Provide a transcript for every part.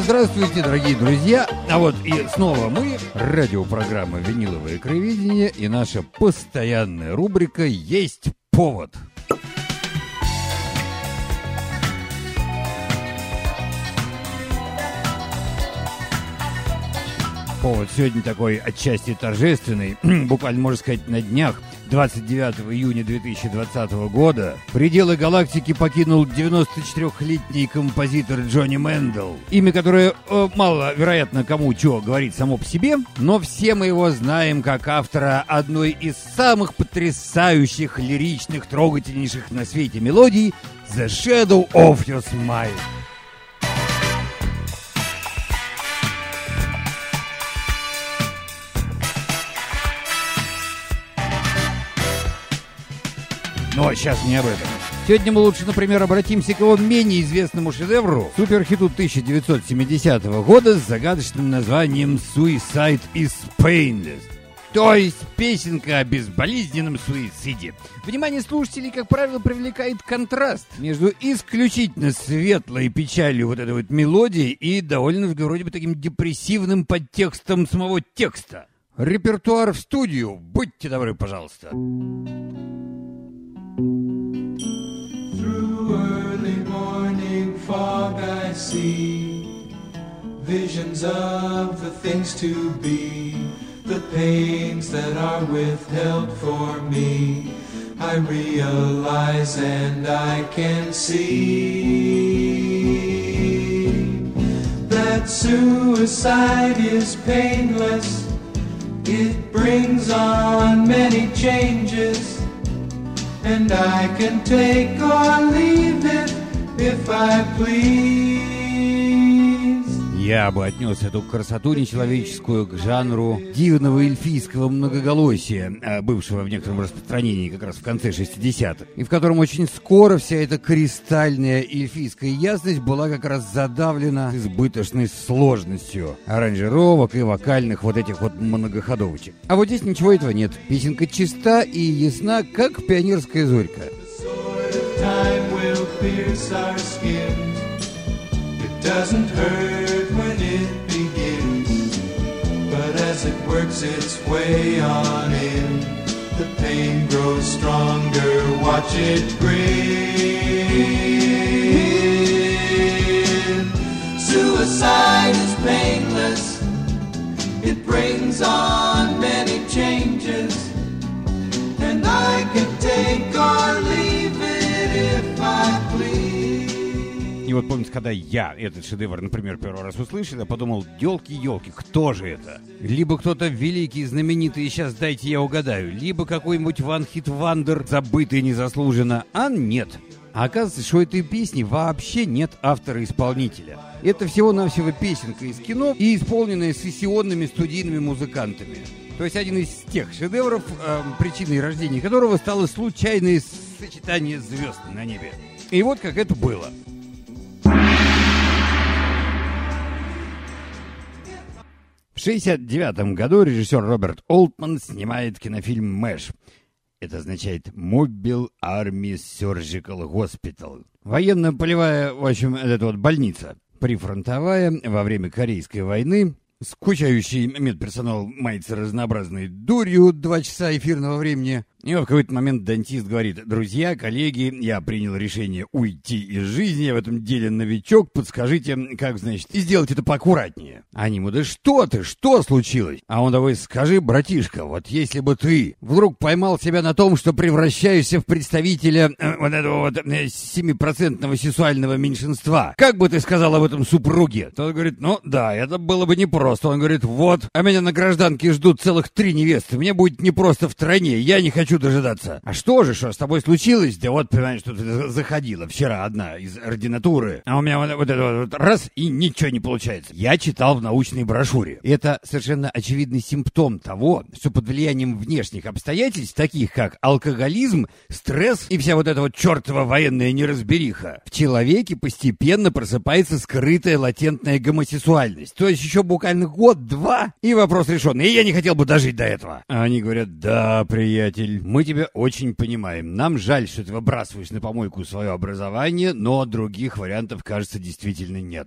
здравствуйте, дорогие друзья. А вот и снова мы, радиопрограмма «Виниловое краеведение» и наша постоянная рубрика «Есть повод». Повод сегодня такой отчасти торжественный, буквально можно сказать на днях. 29 июня 2020 года пределы галактики покинул 94-летний композитор Джонни Мэндел, имя которое э, мало вероятно кому что говорит само по себе, но все мы его знаем как автора одной из самых потрясающих, лиричных, трогательнейших на свете мелодий «The Shadow of Your Smile». Но сейчас не об этом. Сегодня мы лучше, например, обратимся к его менее известному шедевру, суперхиту 1970 года с загадочным названием «Suicide is Painless». То есть песенка о безболезненном суициде. Внимание слушателей, как правило, привлекает контраст между исключительно светлой печалью вот этой вот мелодии и довольно вроде бы таким депрессивным подтекстом самого текста. Репертуар в студию, будьте добры, пожалуйста. Through see visions of the things to be, the pains that are withheld for me. I realize and I can see that suicide is painless. It brings on many changes. And I can take or leave it if I please. Я бы отнес эту красоту нечеловеческую к жанру дивного эльфийского многоголосия, а, бывшего в некотором распространении как раз в конце 60-х, и в котором очень скоро вся эта кристальная эльфийская ясность была как раз задавлена избыточной сложностью аранжировок и вокальных вот этих вот многоходовочек. А вот здесь ничего этого нет. Песенка чиста и ясна, как пионерская зорька. Doesn't hurt as it works its way on in, the pain grows stronger. Watch it grin. Suicide is painless. It brings on many changes. And I can take or leave вот помните, когда я этот шедевр, например, первый раз услышал, я подумал, елки-елки, кто же это? Либо кто-то великий, знаменитый, сейчас дайте я угадаю, либо какой-нибудь Wonder, забытый незаслуженно, а нет. А оказывается, что этой песни вообще нет автора-исполнителя. Это всего-навсего песенка из кино и исполненная сессионными студийными музыкантами. То есть один из тех шедевров, э, причиной рождения которого стало случайное сочетание звезд на небе. И вот как это было. В 1969 году режиссер Роберт Олтман снимает кинофильм «Мэш». Это означает Mobile Army Surgical Hospital. Военно-полевая, в общем, это вот больница. Прифронтовая во время Корейской войны. Скучающий медперсонал мается разнообразной дурью два часа эфирного времени. И в какой-то момент дантист говорит, друзья, коллеги, я принял решение уйти из жизни, я в этом деле новичок, подскажите, как, значит, сделать это поаккуратнее. Они ему, да что ты, что случилось? А он давай, скажи, братишка, вот если бы ты вдруг поймал себя на том, что превращаешься в представителя э, вот этого вот э, семипроцентного сексуального меньшинства, как бы ты сказал об этом супруге? Тот говорит, ну да, это было бы непросто. Он говорит, вот, а меня на гражданке ждут целых три невесты, мне будет непросто в тройне, я не хочу дожидаться. А что же, что с тобой случилось? Да вот, понимаешь, ты заходила вчера одна из ординатуры, а у меня вот, вот это вот раз, и ничего не получается. Я читал в научной брошюре. Это совершенно очевидный симптом того, что под влиянием внешних обстоятельств, таких как алкоголизм, стресс и вся вот эта вот чертова военная неразбериха, в человеке постепенно просыпается скрытая латентная гомосексуальность. То есть еще буквально год-два, и вопрос решен. И я не хотел бы дожить до этого. А они говорят, да, приятель, мы тебя очень понимаем. Нам жаль, что ты выбрасываешь на помойку свое образование, но других вариантов, кажется, действительно нет.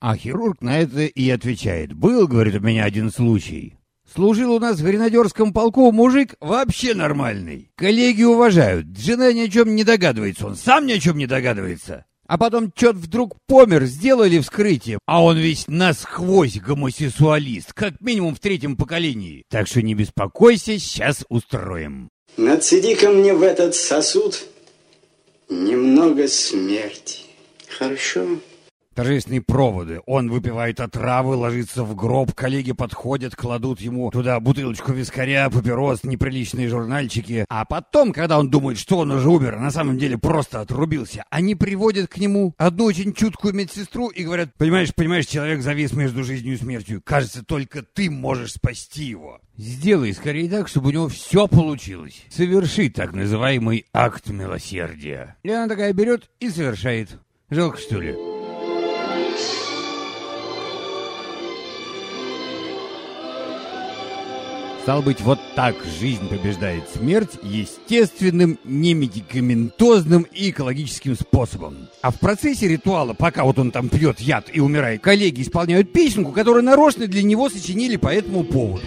А хирург на это и отвечает. Был, говорит, у меня один случай. Служил у нас в гренадерском полку мужик вообще нормальный. Коллеги уважают. Жена ни о чем не догадывается. Он сам ни о чем не догадывается. А потом чё-то вдруг помер, сделали вскрытие, а он весь насквозь гомосексуалист, как минимум в третьем поколении. Так что не беспокойся, сейчас устроим. Нацеди-ка мне в этот сосуд немного смерти. Хорошо? Торжественные проводы. Он выпивает отравы, ложится в гроб, коллеги подходят, кладут ему туда бутылочку вискаря, папирос, неприличные журнальчики. А потом, когда он думает, что он уже умер, а на самом деле просто отрубился, они приводят к нему одну очень чуткую медсестру и говорят, понимаешь, понимаешь, человек завис между жизнью и смертью. Кажется, только ты можешь спасти его. Сделай скорее так, чтобы у него все получилось. Соверши так называемый акт милосердия. И она такая берет и совершает. Жалко, что ли? Стал быть, вот так жизнь побеждает смерть естественным, немедикаментозным и экологическим способом. А в процессе ритуала, пока вот он там пьет яд и умирает, коллеги исполняют песенку, которую нарочно для него сочинили по этому поводу.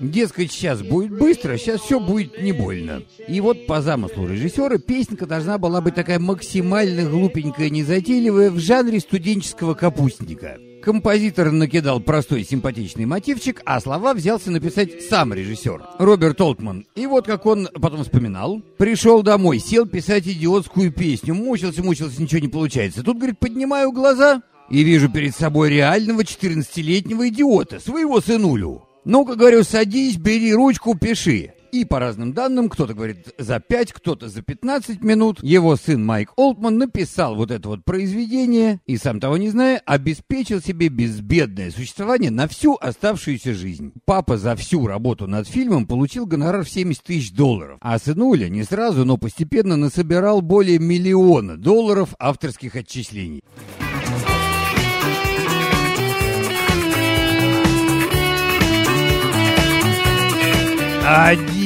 Дескать, сейчас будет быстро, сейчас все будет не больно. И вот по замыслу режиссера песенка должна была быть такая максимально глупенькая, незатейливая в жанре студенческого капустника. Композитор накидал простой симпатичный мотивчик, а слова взялся написать сам режиссер, Роберт Олтман. И вот как он потом вспоминал. Пришел домой, сел писать идиотскую песню, мучился, мучился, ничего не получается. Тут, говорит, поднимаю глаза и вижу перед собой реального 14-летнего идиота, своего сынулю. Ну-ка, говорю, садись, бери ручку, пиши. И по разным данным, кто-то говорит за 5, кто-то за 15 минут, его сын Майк Олтман написал вот это вот произведение и, сам того не зная, обеспечил себе безбедное существование на всю оставшуюся жизнь. Папа за всю работу над фильмом получил гонорар в 70 тысяч долларов, а сынуля не сразу, но постепенно насобирал более миллиона долларов авторских отчислений. Один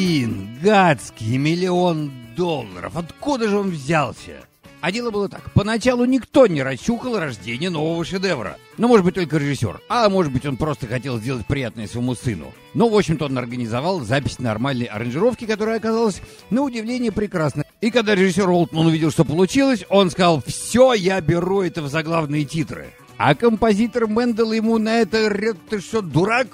гадский миллион долларов. Откуда же он взялся? А дело было так. Поначалу никто не расчухал рождение нового шедевра. Ну, может быть, только режиссер. А может быть, он просто хотел сделать приятное своему сыну. Но, в общем-то, он организовал запись нормальной аранжировки, которая оказалась, на удивление, прекрасной. И когда режиссер Олтман увидел, что получилось, он сказал, все, я беру это в заглавные титры. А композитор Мэндел ему на это ты что, дурак?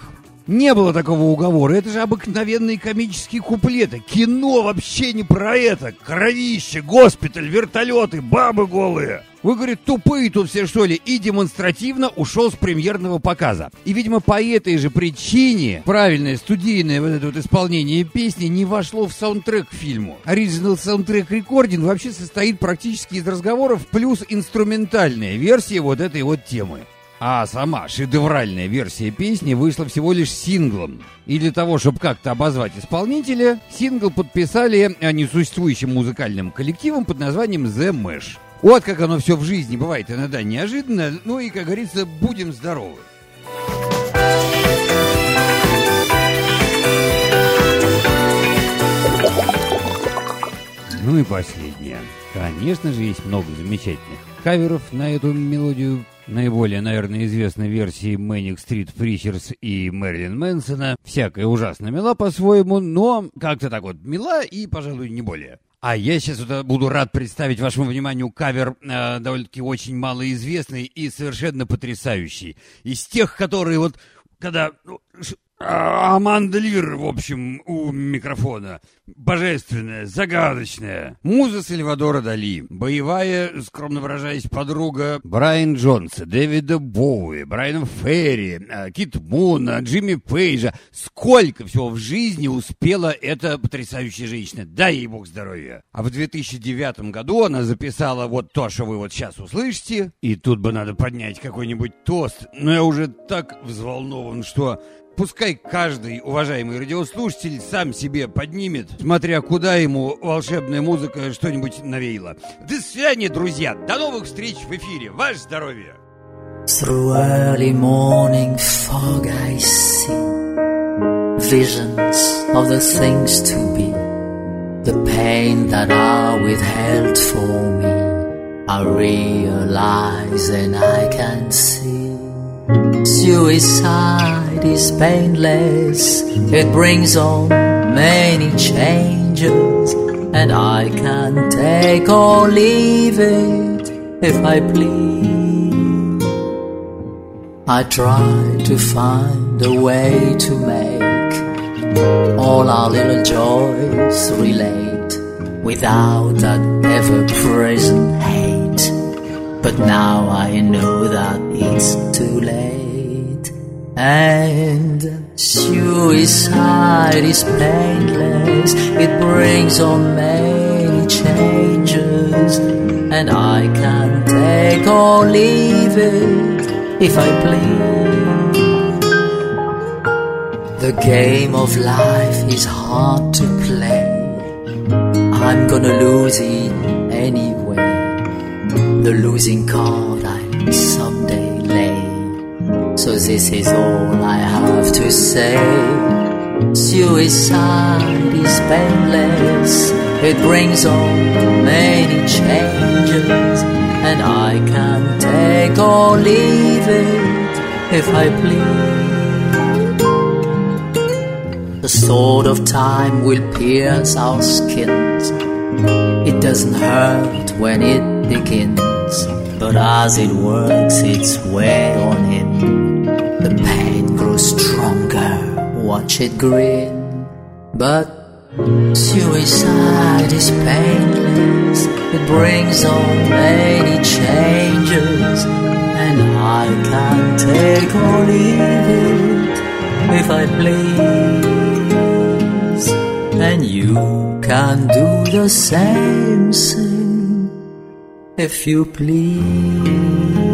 Не было такого уговора. Это же обыкновенные комические куплеты. Кино вообще не про это. Кровище, госпиталь, вертолеты, бабы голые. Вы, говорит, тупые тут все, что ли? И демонстративно ушел с премьерного показа. И, видимо, по этой же причине правильное студийное вот это вот исполнение песни не вошло в саундтрек к фильму. Оригинал саундтрек рекординг вообще состоит практически из разговоров плюс инструментальная версия вот этой вот темы. А сама шедевральная версия песни вышла всего лишь синглом. И для того, чтобы как-то обозвать исполнителя, сингл подписали несуществующим музыкальным коллективом под названием The Mesh. Вот как оно все в жизни бывает иногда неожиданно, ну и, как говорится, будем здоровы. Ну и последнее. Конечно же, есть много замечательных каверов на эту мелодию наиболее, наверное, известной версии Мэник Стрит Фричерс и Мэрилин Мэнсона. Всякая ужасно мила по-своему, но как-то так вот мила и, пожалуй, не более. А я сейчас вот буду рад представить вашему вниманию кавер э, довольно-таки очень малоизвестный и совершенно потрясающий. Из тех, которые вот, когда ну, а, Аманда Лир, в общем, у микрофона. Божественная, загадочная. Муза Сальвадора Дали. Боевая, скромно выражаясь, подруга Брайан Джонса, Дэвида Боуи, Брайана Ферри, а, Кит Муна, Джимми Пейджа. Сколько всего в жизни успела эта потрясающая женщина. Дай ей бог здоровья. А в 2009 году она записала вот то, что вы вот сейчас услышите. И тут бы надо поднять какой-нибудь тост. Но я уже так взволнован, что Пускай каждый уважаемый радиослушатель сам себе поднимет, смотря куда ему волшебная музыка что-нибудь навеяла. До свидания, друзья! До новых встреч в эфире! Ваше здоровье! Through early morning fog I see visions of the things to be, the pain that are withheld for me. I realize and I can see suicide is painless. It brings on many changes, and I can take or leave it if I please. I try to find a way to make all our little joys relate without that ever present hate. But now I know that it's too late. And suicide is painless, it brings on many changes. And I can take or leave it if I please. The game of life is hard to play. I'm gonna lose it anyway. The losing card this is all I have to say. Suicide is painless. It brings on many changes. And I can take or leave it if I please. The sword of time will pierce our skins. It doesn't hurt when it begins, but as it works its way on in, the pain grows stronger. Watch it grin. But suicide is painless, it brings on many changes, and I can take or leave it if I please. And you can do the same thing if you please.